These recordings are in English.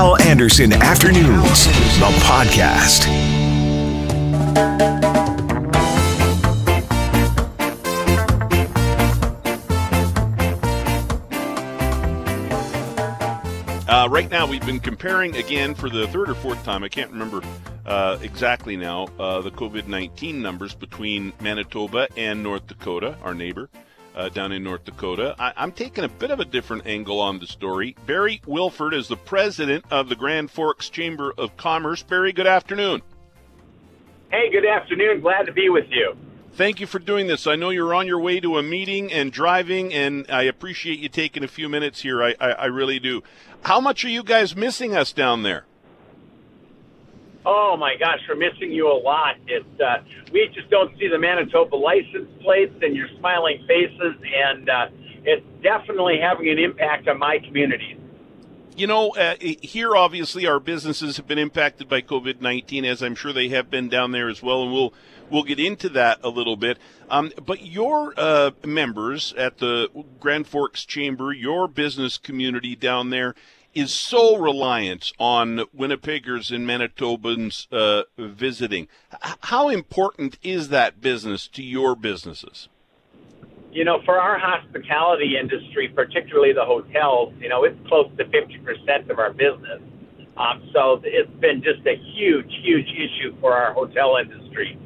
Hal Anderson Afternoons, the podcast. Uh, right now, we've been comparing again for the third or fourth time. I can't remember uh, exactly now uh, the COVID 19 numbers between Manitoba and North Dakota, our neighbor uh, down in North Dakota. I- I'm taking a bit of a different angle on the story. Barry Wilfahrt is the president of the Grand Forks Chamber of Commerce. Barry, good afternoon. Hey, good afternoon. Glad to be with you. Thank you for doing this. I know you're on your way to a meeting and driving, and I appreciate you taking a few minutes here. I, I, I really do. How much are you guys missing us down there? Oh my gosh, we're missing you a lot. It uh, we just don't see the Manitoba license plates and your smiling faces, and uh, it's definitely having an impact on my community. You know, uh, here obviously our businesses have been impacted by COVID nineteen, as I'm sure they have been down there as well, and we'll we'll get into that a little bit. Um, but your uh, members at the Grand Forks Chamber, your business community down there, is so reliant on Winnipeggers and Manitobans uh, visiting. H- how important is that business to your businesses? You know, for our hospitality industry, particularly the hotels, you know, it's close to 50% of our business. Um, so it's been just a huge, huge issue for our hotel industry.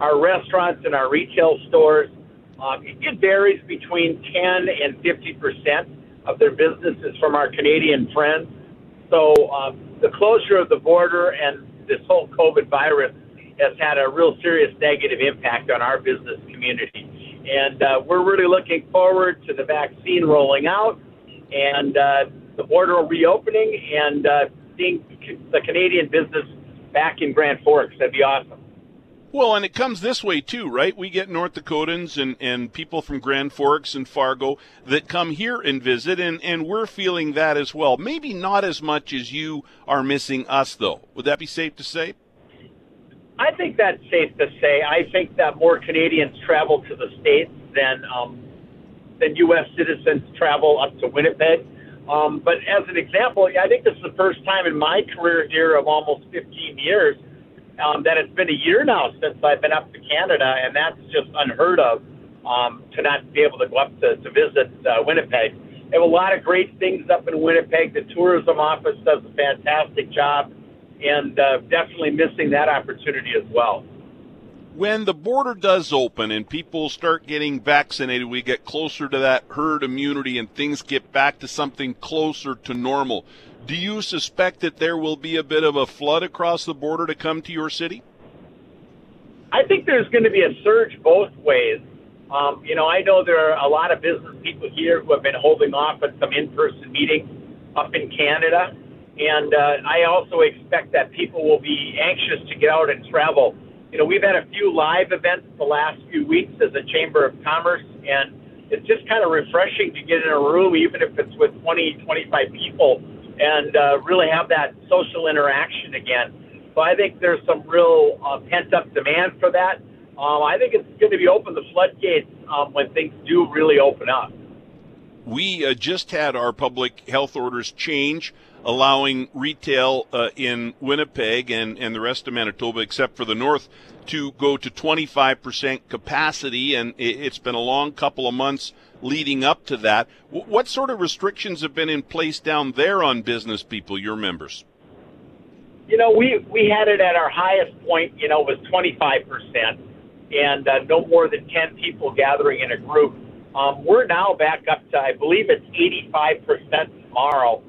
Our restaurants and our retail stores, um, it varies between 10 and 50% of their businesses from our Canadian friends. So um, the closure of the border and this whole COVID virus has had a real serious negative impact on our business community. And uh, we're really looking forward to the vaccine rolling out and uh, the border reopening and uh, seeing the Canadian business back in Grand Forks. That'd be awesome. Well, and it comes this way too, right? We get North Dakotans and, and people from Grand Forks and Fargo that come here and visit, and, and we're feeling that as well. Maybe not as much as you are missing us, though. Would that be safe to say? I think that's safe to say. I think that more Canadians travel to the states than um, than U.S. citizens travel up to Winnipeg. Um, but as an example, I think this is the first time in my career here of almost 15 years um, that it's been a year now since I've been up to Canada, and that's just unheard of um, to not be able to go up to, to visit uh, Winnipeg. They have a lot of great things up in Winnipeg. The tourism office does a fantastic job, and uh, definitely missing that opportunity as well. When the border does open and people start getting vaccinated, we get closer to that herd immunity and things get back to something closer to normal. Do you suspect that there will be a bit of a flood across the border to come to your city? I think there's going to be a surge both ways. Um, you know, I know there are a lot of business people here who have been holding off on some in-person meetings up in Canada, and uh, I also expect that people will be anxious to get out and travel. You know, we've had a few live events the last few weeks as a Chamber of Commerce, and it's just kind of refreshing to get in a room, even if it's with 20, 25 people, and uh, really have that social interaction again. So I think there's some real uh, pent up demand for that. Um, I think it's going to be open the floodgates um, when things do really open up. We uh, just had our public health orders change, allowing retail uh, in Winnipeg and, and the rest of Manitoba, except for the north, to go to 25% capacity. And it, it's been a long couple of months leading up to that. W- what sort of restrictions have been in place down there on business people, your members? You know, we we had it at our highest point. You know, was 25 percent, and uh, no more than 10 people gathering in a group. Um, we're now back up to, I believe it's 85 percent tomorrow.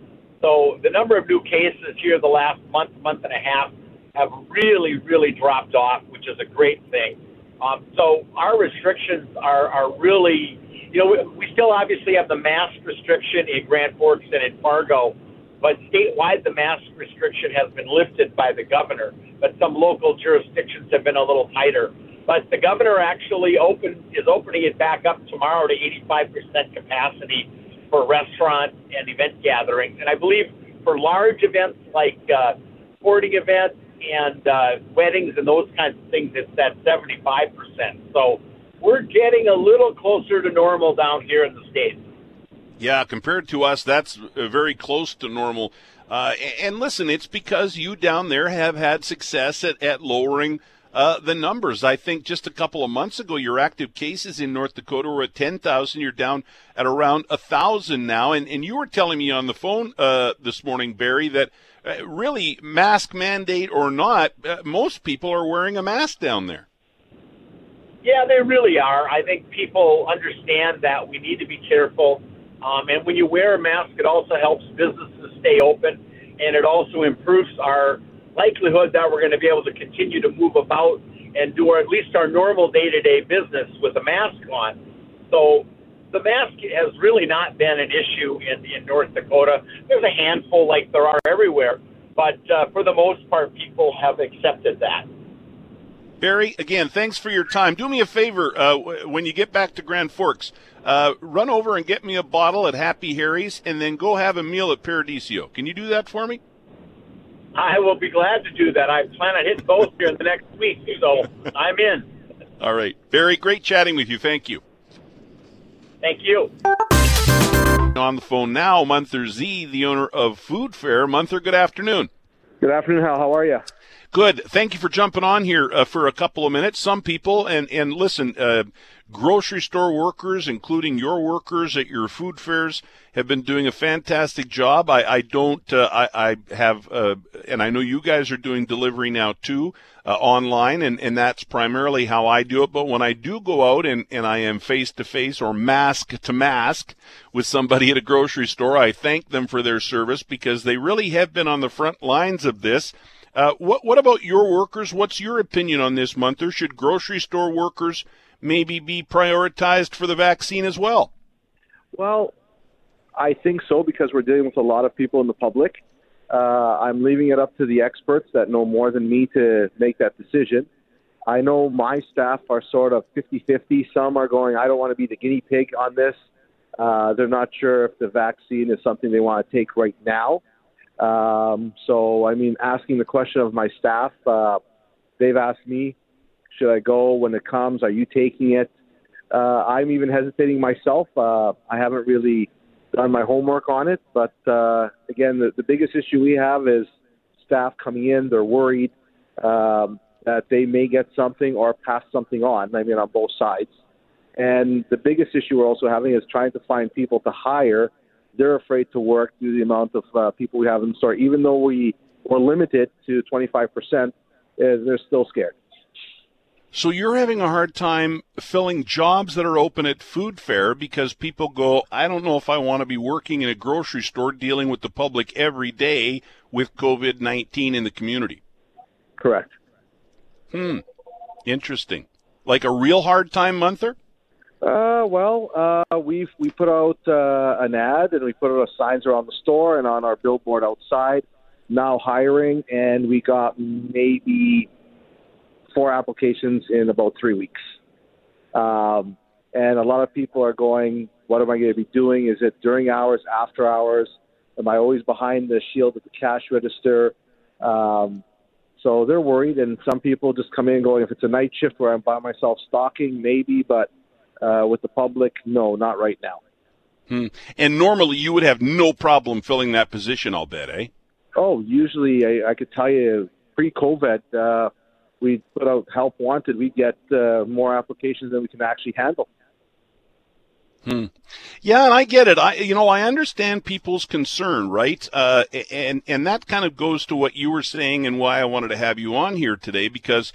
So the number of new cases here the last month, month and a half have really, really dropped off, which is a great thing. Um, so our restrictions are, are really, you know, we, we still obviously have the mask restriction in Grand Forks and in Fargo, but statewide the mask restriction has been lifted by the governor. But some local jurisdictions have been a little tighter. But the governor actually open is opening it back up tomorrow to 85% capacity for restaurant and event gatherings. And I believe for large events like uh, sporting events and uh, weddings and those kinds of things, it's at 75%. So we're getting a little closer to normal down here in the States. Yeah, compared to us, that's uh, very close to normal. Uh, and listen, it's because you down there have had success at, at lowering uh, the numbers. I think just a couple of months ago, your active cases in North Dakota were at 10,000. You're down at around 1,000 now. And, and you were telling me on the phone uh, this morning, Barry, that uh, really, mask mandate or not, uh, most people are wearing a mask down there. Yeah, they really are. I think people understand that we need to be careful. Um, and when you wear a mask, it also helps businesses stay open, and it also improves our likelihood that we're going to be able to continue to move about and do our, at least our normal day-to-day business with a mask on. So the mask has really not been an issue in, in North Dakota. There's a handful like there are everywhere, but uh, for the most part, people have accepted that. Barry, again, thanks for your time. Do me a favor uh, when you get back to Grand Forks, uh, run over and get me a bottle at Happy Harry's, and then go have a meal at Paradiso. Can you do that for me? I will be glad to do that. I plan on hitting both here in the next week, so I'm in. All right, Barry, great chatting with you. Thank you. Thank you. On the phone now, Munther Z, the owner of Food Fair. Munther, good afternoon. Good afternoon, Hal. How are you? Good. Thank you for jumping on here uh, for a couple of minutes. Some people, and, and listen, uh, grocery store workers, including your workers at your food fairs, have been doing a fantastic job. I, I don't, uh, I, I have, uh, and I know you guys are doing delivery now too, uh, online, and, and that's primarily how I do it. But when I do go out and, and I am face to face or mask to mask with somebody at a grocery store, I thank them for their service because they really have been on the front lines of this. Uh, what what about your workers? What's your opinion on this, Munther? Should grocery store workers maybe be prioritized for the vaccine as well? Well, I think so because we're dealing with a lot of people in the public. Uh, I'm leaving it up to the experts that know more than me to make that decision. I know my staff are sort of 50 50. Some are going, I don't want to be the guinea pig on this. Uh, they're not sure if the vaccine is something they want to take right now. Um, so, I mean, asking the question of my staff, uh, they've asked me, should I go when it comes? Are you taking it? Uh, I'm even hesitating myself. Uh, I haven't really done my homework on it, but uh, again, the, the biggest issue we have is staff coming in. They're worried um, that they may get something or pass something on. I mean, on both sides. And the biggest issue we're also having is trying to find people to hire they're afraid to work due to the amount of uh, people we have in the store. Even though we were limited to 25%, uh, they're still scared. So you're having a hard time filling jobs that are open at food fair because people go, I don't know if I want to be working in a grocery store dealing with the public every day with COVID 19 in the community. Correct. Hmm. Interesting. Like a real hard time Munther? Uh, well, uh, we've we put out uh, an ad and we put out signs around the store and on our billboard outside. Now hiring, and we got maybe four applications in about three weeks. Um, and a lot of people are going, "What am I going to be doing? Is it during hours, after hours? Am I always behind the shield at the cash register?" Um, so they're worried, and some people just come in going, "If it's a night shift where I'm by myself stocking, maybe," but uh, with the public, no, not right now. Hmm. And normally you would have no problem filling that position, I'll bet, eh? Oh, usually I, I could tell you pre-COVID, uh, we put out help wanted. We get uh, more applications than we can actually handle. Hmm. Yeah, and I get it. I, you know, I understand people's concern, right? Uh, and and that kind of goes to what you were saying and why I wanted to have you on here today. Because,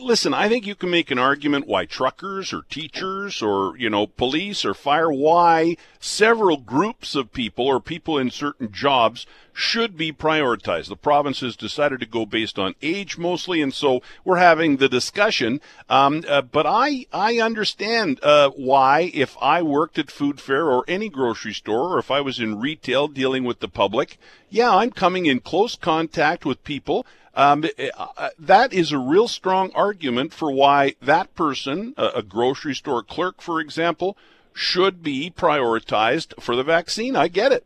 listen, I think you can make an argument why truckers or teachers or you know police or fire, why several groups of people or people in certain jobs should be prioritized. The province has decided to go based on age mostly, and so we're having the discussion. Um, uh, but I I understand uh, why if I worked at Food Fair or any grocery store, or if I was in retail dealing with the public, yeah, I'm coming in close contact with people. Um, uh, uh that is a real strong argument for why that person, a, a grocery store clerk, for example, should be prioritized for the vaccine. I get it.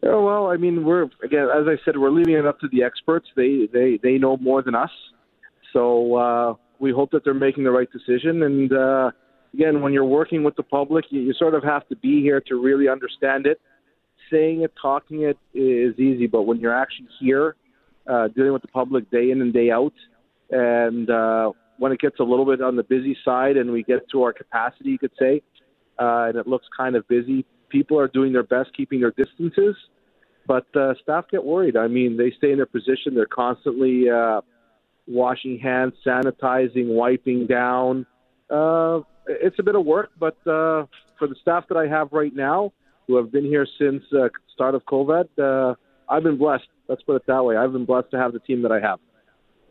Yeah, well, I mean, we're again, as I said, we're leaving it up to the experts. They they they know more than us, so uh, we hope that they're making the right decision. And uh, again, when you're working with the public, you, you sort of have to be here to really understand it. Saying it, talking it is easy, but when you're actually here, uh, dealing with the public day in and day out, and uh, when it gets a little bit on the busy side and we get to our capacity, you could say, uh, and it looks kind of busy, people are doing their best keeping their distances, but uh, staff get worried. I mean, they stay in their position. They're constantly uh, washing hands, sanitizing, wiping down. Uh, it's a bit of work, but uh, for the staff that I have right now, who have been here since uh, start of COVID, uh, I've been blessed. Let's put it that way. I've been blessed to have the team that I have.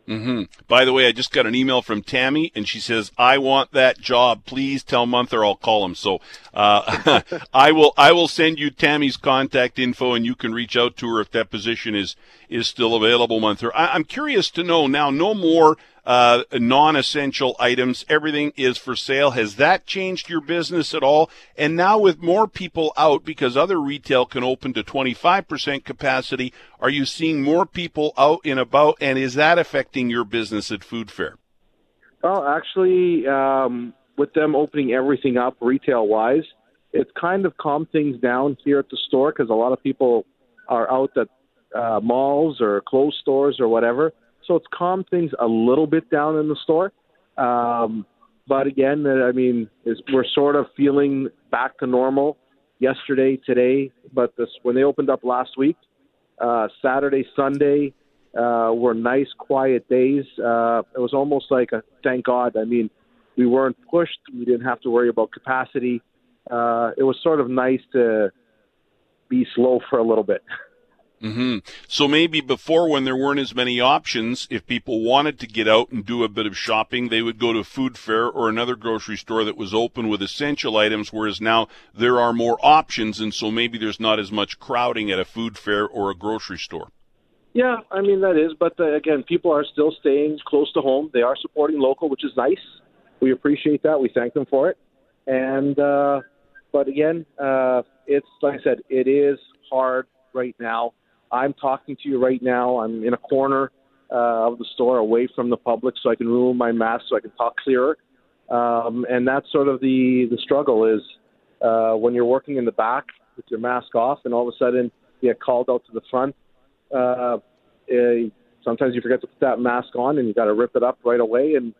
Mm-hmm. By the way, I just got an email from Tammy, and she says, "I want that job. Please tell Munther I'll call him." So uh, I will. I will send you Tammy's contact info, and you can reach out to her if that position is is still available. Munther, I, am curious to know now. No more uh, non-essential items. Everything is for sale. Has that changed your business at all? And now with more people out because other retail can open to 25% capacity, are you seeing more people out and about? And is that affecting your business at Food Fair? Well, actually, um, with them opening everything up retail-wise, it's kind of calmed things down here at the store because a lot of people are out at uh, malls or closed stores or whatever. So it's calmed things a little bit down in the store. Um, but again, I mean, we're sort of feeling back to normal yesterday, today. But this, when they opened up last week, uh, Saturday, Sunday uh, were nice, quiet days. Uh, it was almost like a thank God. I mean, we weren't pushed. We didn't have to worry about capacity. Uh, it was sort of nice to be slow for a little bit. Mm-hmm. So maybe before, when there weren't as many options, if people wanted to get out and do a bit of shopping, they would go to Food Fair or another grocery store that was open with essential items. Whereas now there are more options, and so maybe there's not as much crowding at a food fair or a grocery store. Yeah, I mean that is, but uh, again, people are still staying close to home. They are supporting local, which is nice. We appreciate that. We thank them for it. And uh, but again, uh, it's like I said, it is hard right now I'm talking to you right now. I'm in a corner uh, of the store away from the public so I can remove my mask so I can talk clearer. Um, and that's sort of the, the struggle is uh, when you're working in the back with your mask off and all of a sudden you get called out to the front. Uh, uh, sometimes you forget to put that mask on and you got to rip it up right away. And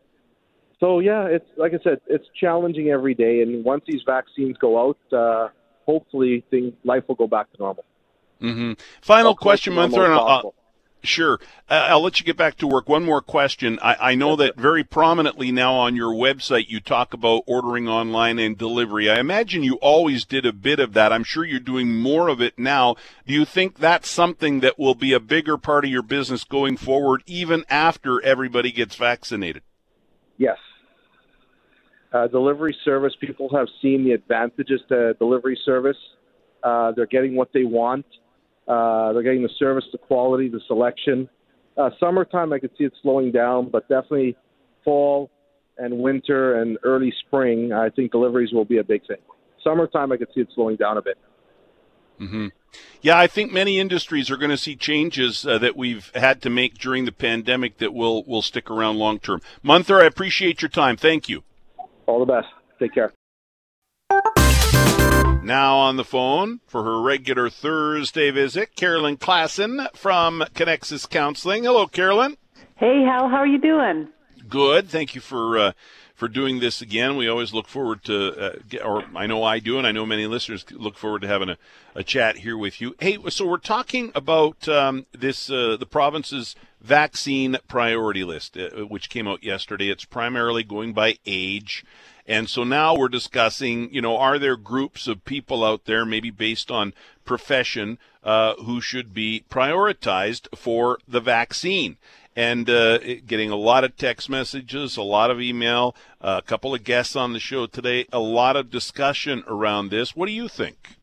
so, yeah, it's like I said, it's challenging every day. And once these vaccines go out, uh, hopefully things, life will go back to normal. Mm-hmm. Final question, Munther. Uh, sure. Uh, I'll let you get back to work. One more question. I, I know that very prominently now on your website you talk about ordering online and delivery. I imagine you always did a bit of that. I'm sure you're doing more of it now. Do you think that's something that will be a bigger part of your business going forward, even after everybody gets vaccinated? Yes. Uh, delivery service, people have seen the advantages to delivery service. Uh, they're getting what they want. Uh, they're getting the service, the quality, the selection. Uh, summertime, I could see it slowing down, but definitely fall and winter and early spring, I think deliveries will be a big thing. Summertime, I could see it slowing down a bit. Mm-hmm. Yeah, I think many industries are going to see changes uh, that we've had to make during the pandemic that will will stick around long term. Munther, I appreciate your time. Thank you. All the best. Take care. Now on the phone for her regular Thursday visit, Carolyn Klassen from Connexus Counseling. Hello, Carolyn. Hey, Hal. How are you doing? Good. Thank you for uh, for doing this again. We always look forward to, uh, or I know I do, and I know many listeners look forward to having a, a chat here with you. Hey, so we're talking about um, this uh, the province's vaccine priority list, uh, which came out yesterday. It's primarily going by age. And so now we're discussing, you know, are there groups of people out there, maybe based on profession, uh, who should be prioritized for the vaccine? And uh, getting a lot of text messages, a lot of email, uh, a couple of guests on the show today, a lot of discussion around this. What do you think?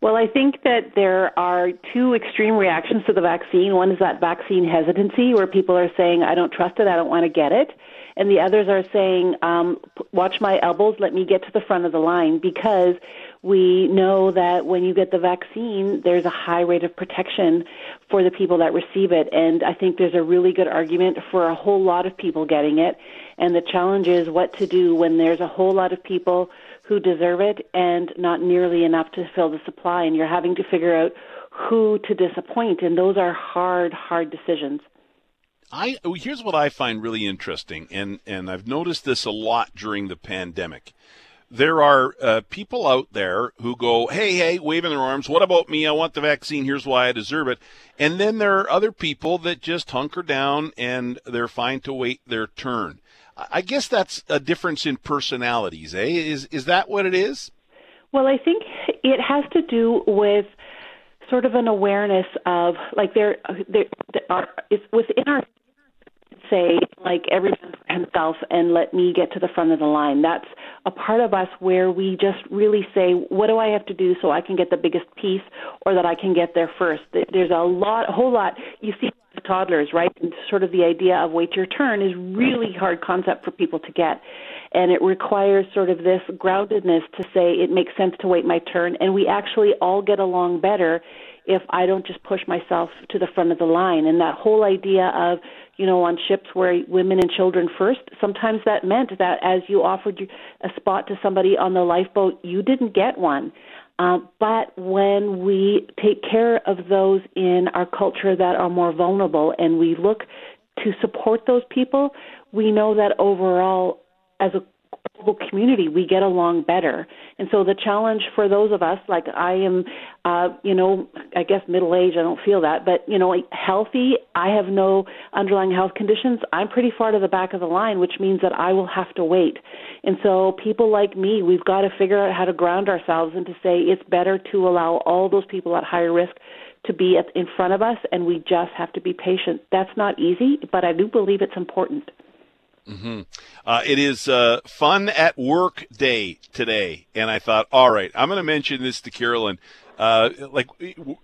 Well, I think that there are two extreme reactions to the vaccine. One is that vaccine hesitancy, where people are saying, I don't trust it, I don't want to get it and the others are saying, um, "Watch my elbows. Let me get to the front of the line." Because We know that when you get the vaccine, there's a high rate of protection for the people that receive it. And I think there's a really good argument for a whole lot of people getting it. And the challenge is what to do when there's a whole lot of people who deserve it and not nearly enough to fill the supply. And you're having to figure out who to disappoint. And those are hard, hard decisions. I here's what I find really interesting, and and I've noticed this a lot during the pandemic. There are uh, people out there who go, "Hey, hey," waving their arms. What about me? I want the vaccine. Here's why I deserve it. And then there are other people that just hunker down and they're fine to wait their turn. I guess that's a difference in personalities, eh? Is is that what it is? Well, I think it has to do with sort of an awareness of like there there, there are it's within our say like everyone for himself and let me get to the front of the line. That's a part of us where we just really say, what do I have to do so I can get the biggest piece or that I can get there first? There's a lot, a whole lot. You see toddlers, right? And sort of the idea of wait your turn is really hard concept for people to get. And it requires sort of this groundedness to say it makes sense to wait my turn. And we actually all get along better if I don't just push myself to the front of the line. And that whole idea of, you know, on ships where women and children first, sometimes that meant that as you offered a spot to somebody on the lifeboat, you didn't get one. Uh, but when we take care of those in our culture that are more vulnerable and we look to support those people, we know that overall, as a global community, we get along better. And so the challenge for those of us, like I am, uh, you know, I guess middle age, I don't feel that, but you know, healthy. I have no underlying health conditions. I'm pretty far to the back of the line, which means that I will have to wait. And so people like me, we've got to figure out how to ground ourselves and to say it's better to allow all those people at higher risk to be in front of us, and we just have to be patient. That's not easy, but I do believe it's important. Mm-hmm. Uh, it is uh, fun at work day today, and I thought, all right, I'm going to mention this to Carolyn. Uh, like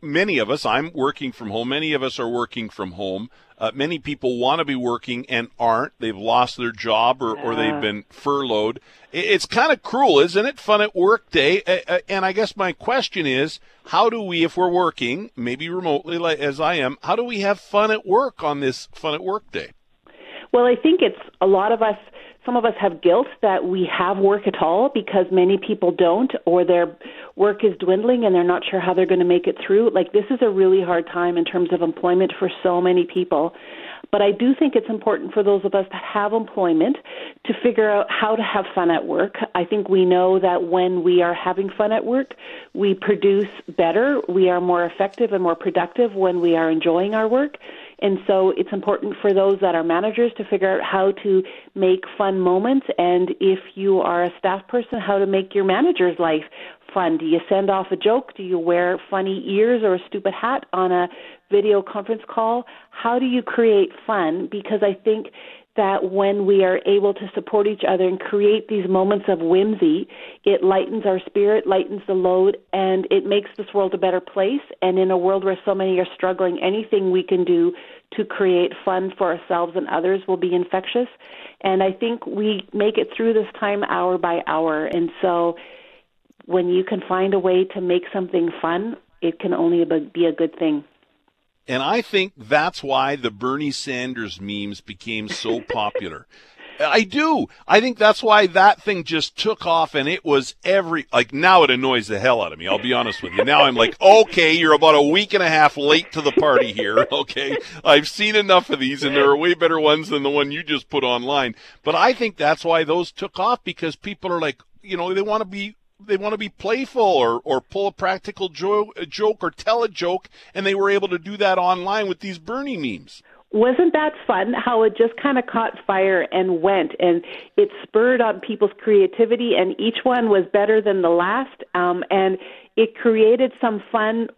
many of us, I'm working from home. Many of us are working from home. Uh, many people want to be working and aren't. They've lost their job or, or they've been furloughed. It's kind of cruel, isn't it? Fun at work day. And I guess my question is, how do we, if we're working, maybe remotely like as I am, how do we have fun at work on this fun at work day? Well, I think it's a lot of us. Some of us have guilt that we have work at all because many people don't, or their work is dwindling and they're not sure how they're going to make it through. Like, this is a really hard time in terms of employment for so many people. But I do think it's important for those of us that have employment to figure out how to have fun at work. I think we know that when we are having fun at work, we produce better, we are more effective and more productive when we are enjoying our work. And so it's important for those that are managers to figure out how to make fun moments. And if you are a staff person, how to make your manager's life fun. Do you send off a joke? Do you wear funny ears or a stupid hat on a video conference call? How do you create fun? Because I think that when we are able to support each other and create these moments of whimsy, it lightens our spirit, lightens the load, and it makes this world a better place. And in a world where so many are struggling, anything we can do to create fun for ourselves and others will be infectious. And I think we make it through this time hour by hour. And so when you can find a way to make something fun, it can only be a good thing. And I think that's why the Bernie Sanders memes became so popular. I do. I think that's why that thing just took off and it was every, like now it annoys the hell out of me. I'll be honest with you. Now I'm like, okay, you're about a week and a half late to the party here. Okay. I've seen enough of these and there are way better ones than the one you just put online. But I think that's why those took off because people are like, you know, they want to be they want to be playful or, or pull a practical jo- joke or tell a joke, and they were able to do that online with these Bernie memes. Wasn't that fun? How it just kind of caught fire and went, and it spurred on people's creativity, and each one was better than the last, um, and it created some fun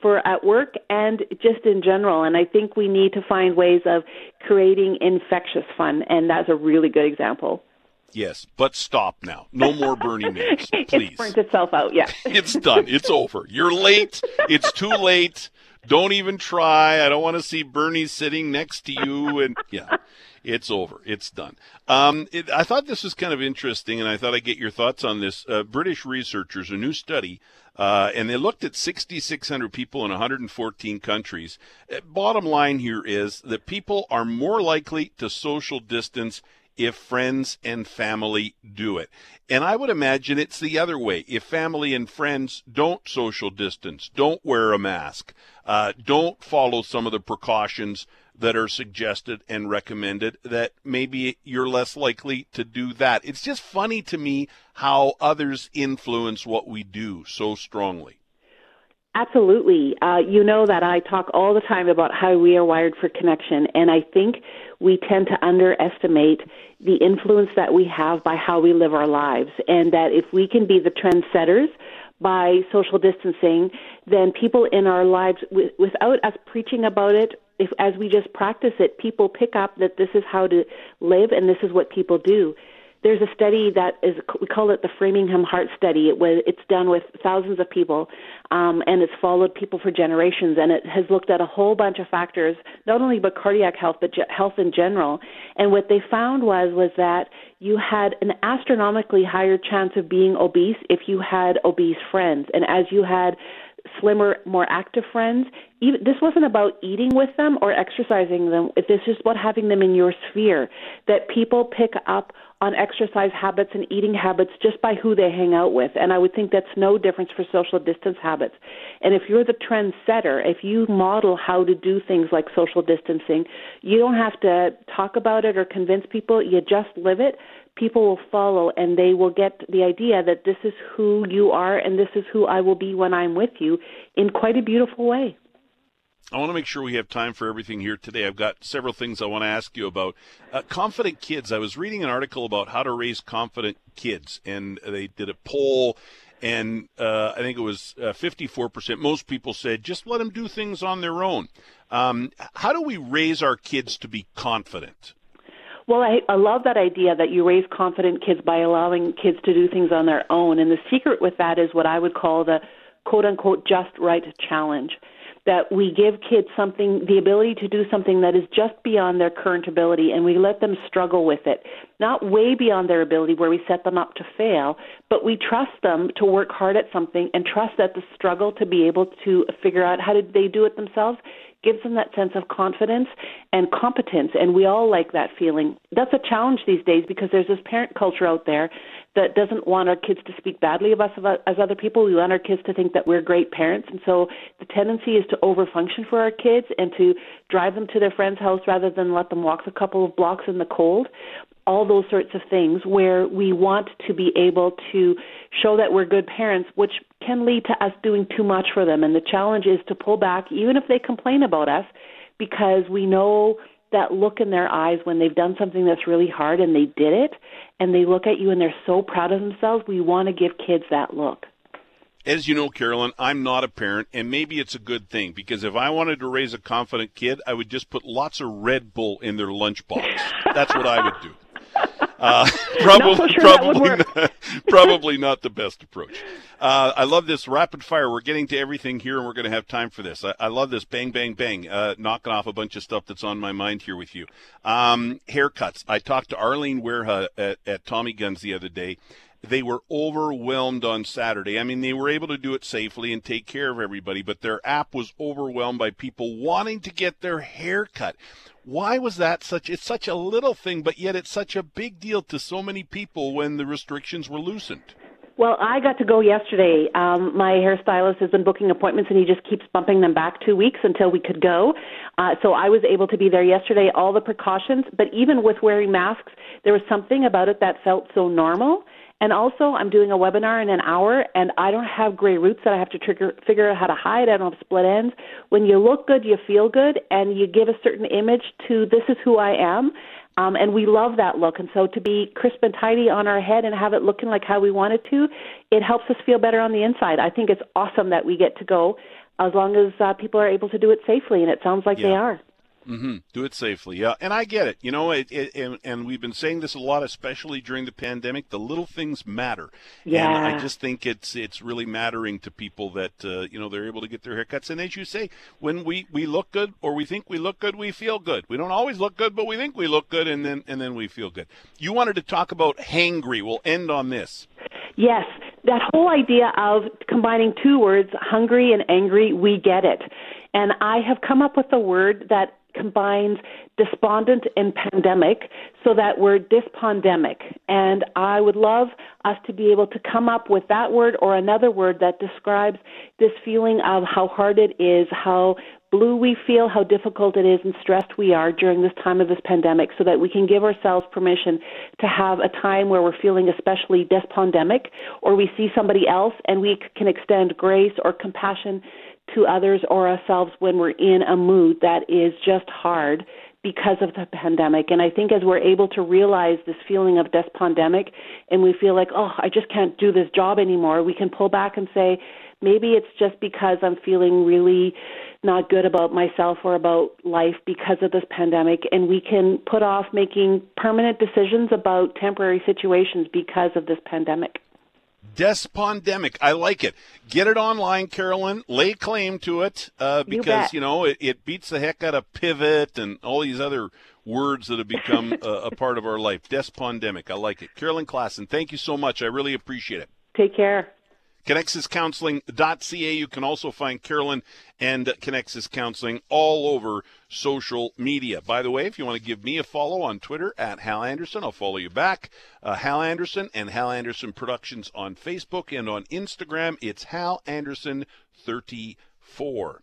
for at work and just in general. And I think we need to find ways of creating infectious fun, and that's a really good example. Yes, but stop now. No more Bernie memes, please. It burnt itself out. Yeah, it's done. It's over. You're late. It's too late. Don't even try. I don't want to see Bernie sitting next to you. And yeah, it's over. It's done. Um, it, I thought this was kind of interesting, and I thought I'd get your thoughts on this. Uh, British researchers, a new study, uh, and they looked at 6,600 people in 114 countries. Uh, bottom line here is that people are more likely to social distance if friends and family do it. And I would imagine it's the other way. If family and friends don't social distance, don't wear a mask, uh, don't follow some of the precautions that are suggested and recommended, that maybe you're less likely to do that. It's just funny to me how others influence what we do so strongly. Absolutely. Uh, you know that I talk all the time about how we are wired for connection, and I think we tend to underestimate the influence that we have by how we live our lives, and that if we can be the trendsetters by social distancing, then people in our lives, without us preaching about it, if as we just practice it, people pick up that this is how to live and this is what people do there's a study that is we call it the Framingham Heart Study. It was it's done with thousands of people, um, and it's followed people for generations, and it has looked at a whole bunch of factors, not only but cardiac health but ge- health in general. And what they found was was that you had an astronomically higher chance of being obese if you had obese friends, and as you had slimmer, more active friends. Even, this wasn't about eating with them or exercising them. This is about having them in your sphere. That people pick up on exercise habits and eating habits just by who they hang out with. And I would think that's no difference for social distance habits. And if you're the trendsetter, if you model how to do things like social distancing, you don't have to talk about it or convince people. You just live it. People will follow and they will get the idea that this is who you are and this is who I will be when I'm with you in quite a beautiful way. I want to make sure we have time for everything here today. I've got several things I want to ask you about. Uh, confident kids. I was reading an article about how to raise confident kids, and they did a poll, and uh, I think it was uh, 54%. Most people said just let them do things on their own. Um, how do we raise our kids to be confident? Well, I, I love that idea that you raise confident kids by allowing kids to do things on their own. And the secret with that is what I would call the quote unquote just right challenge that we give kids something, the ability to do something that is just beyond their current ability, and we let them struggle with it. Not way beyond their ability where we set them up to fail, but we trust them to work hard at something and trust that the struggle to be able to figure out how did they do it themselves gives them that sense of confidence and competence and we all like that feeling that's a challenge these days because there's this parent culture out there that doesn't want our kids to speak badly of us as other people. We want our kids to think that we're great parents, and so the tendency is to overfunction for our kids and to drive them to their friend's house rather than let them walk a couple of blocks in the cold. All those sorts of things where we want to be able to show that we're good parents, which can lead to us doing too much for them. And the challenge is to pull back, even if they complain about us, because we know that look in their eyes when they've done something that's really hard and they did it and they look at you and they're so proud of themselves, we want to give kids that look. As you know, Carolyn, I'm not a parent, and maybe it's a good thing because if I wanted to raise a confident kid, I would just put lots of Red Bull in their lunchbox. That's what I would do. Uh, probably, not sure probably, not, probably not the best approach. Uh, I love this rapid fire. We're getting to everything here, and we're going to have time for this. I, I love this bang, bang, bang, uh, knocking off a bunch of stuff that's on my mind here with you. Um, haircuts. I talked to Arlene Weirha at, at Tommy Guns the other day. They were overwhelmed on Saturday. I mean, they were able to do it safely and take care of everybody, but their app was overwhelmed by people wanting to get their hair cut. Why was that such? It's such a little thing, but yet it's such a big deal to so many people when the restrictions were loosened. Well, I got to go yesterday. Um, my hairstylist has been booking appointments, and he just keeps bumping them back two weeks until we could go. Uh, so I was able to be there yesterday. All the precautions, but even with wearing masks, there was something about it that felt so normal. And also, I'm doing a webinar in an hour, and I don't have gray roots that I have to trigger, figure out how to hide. I don't have split ends. When you look good, you feel good, and you give a certain image to this is who I am. Um, and we love that look. And so to be crisp and tidy on our head and have it looking like how we want it to, it helps us feel better on the inside. I think it's awesome that we get to go as long as uh, people are able to do it safely, and it sounds like yeah. they are. Mm-hmm. Do it safely, yeah. And I get it. You know, it, it, and, and we've been saying this a lot, especially during the pandemic. The little things matter. Yeah. And I just think it's it's really mattering to people that uh, you know they're able to get their haircuts. And as you say, when we, we look good or we think we look good, we feel good. We don't always look good, but we think we look good, and then and then we feel good. You wanted to talk about hangry. We'll end on this. Yes, that whole idea of combining two words, hungry and angry, we get it. And I have come up with a word that combines despondent and pandemic, so that word despondemic. And I would love us to be able to come up with that word or another word that describes this feeling of how hard it is, how blue we feel, how difficult it is, and stressed we are during this time of this pandemic, so that we can give ourselves permission to have a time where we're feeling especially despondemic, or we see somebody else and we can extend grace or compassion to others or ourselves when we're in a mood that is just hard because of the pandemic. And I think as we're able to realize this feeling of despondemic and we feel like, oh, I just can't do this job anymore, we can pull back and say, maybe it's just because I'm feeling really not good about myself or about life because of this pandemic. And we can put off making permanent decisions about temporary situations because of this pandemic. Despondemic. I like it. Get it online, Carolyn. Lay claim to it uh, because, you, you know, it, it, beats the heck out of pivot and all these other words that have become a, a part of our life. Despondemic. I like it. Carolyn Klassen, thank you so much. I really appreciate it. Take care. ConnexusCounseling.ca. You can also find Carolyn and Connexus Counseling all over social media. By the way, if you want to give me a follow on Twitter at Hal Anderson, I'll follow you back. Uh, Hal Anderson and Hal Anderson Productions on Facebook and on Instagram. It's Hal Anderson 34.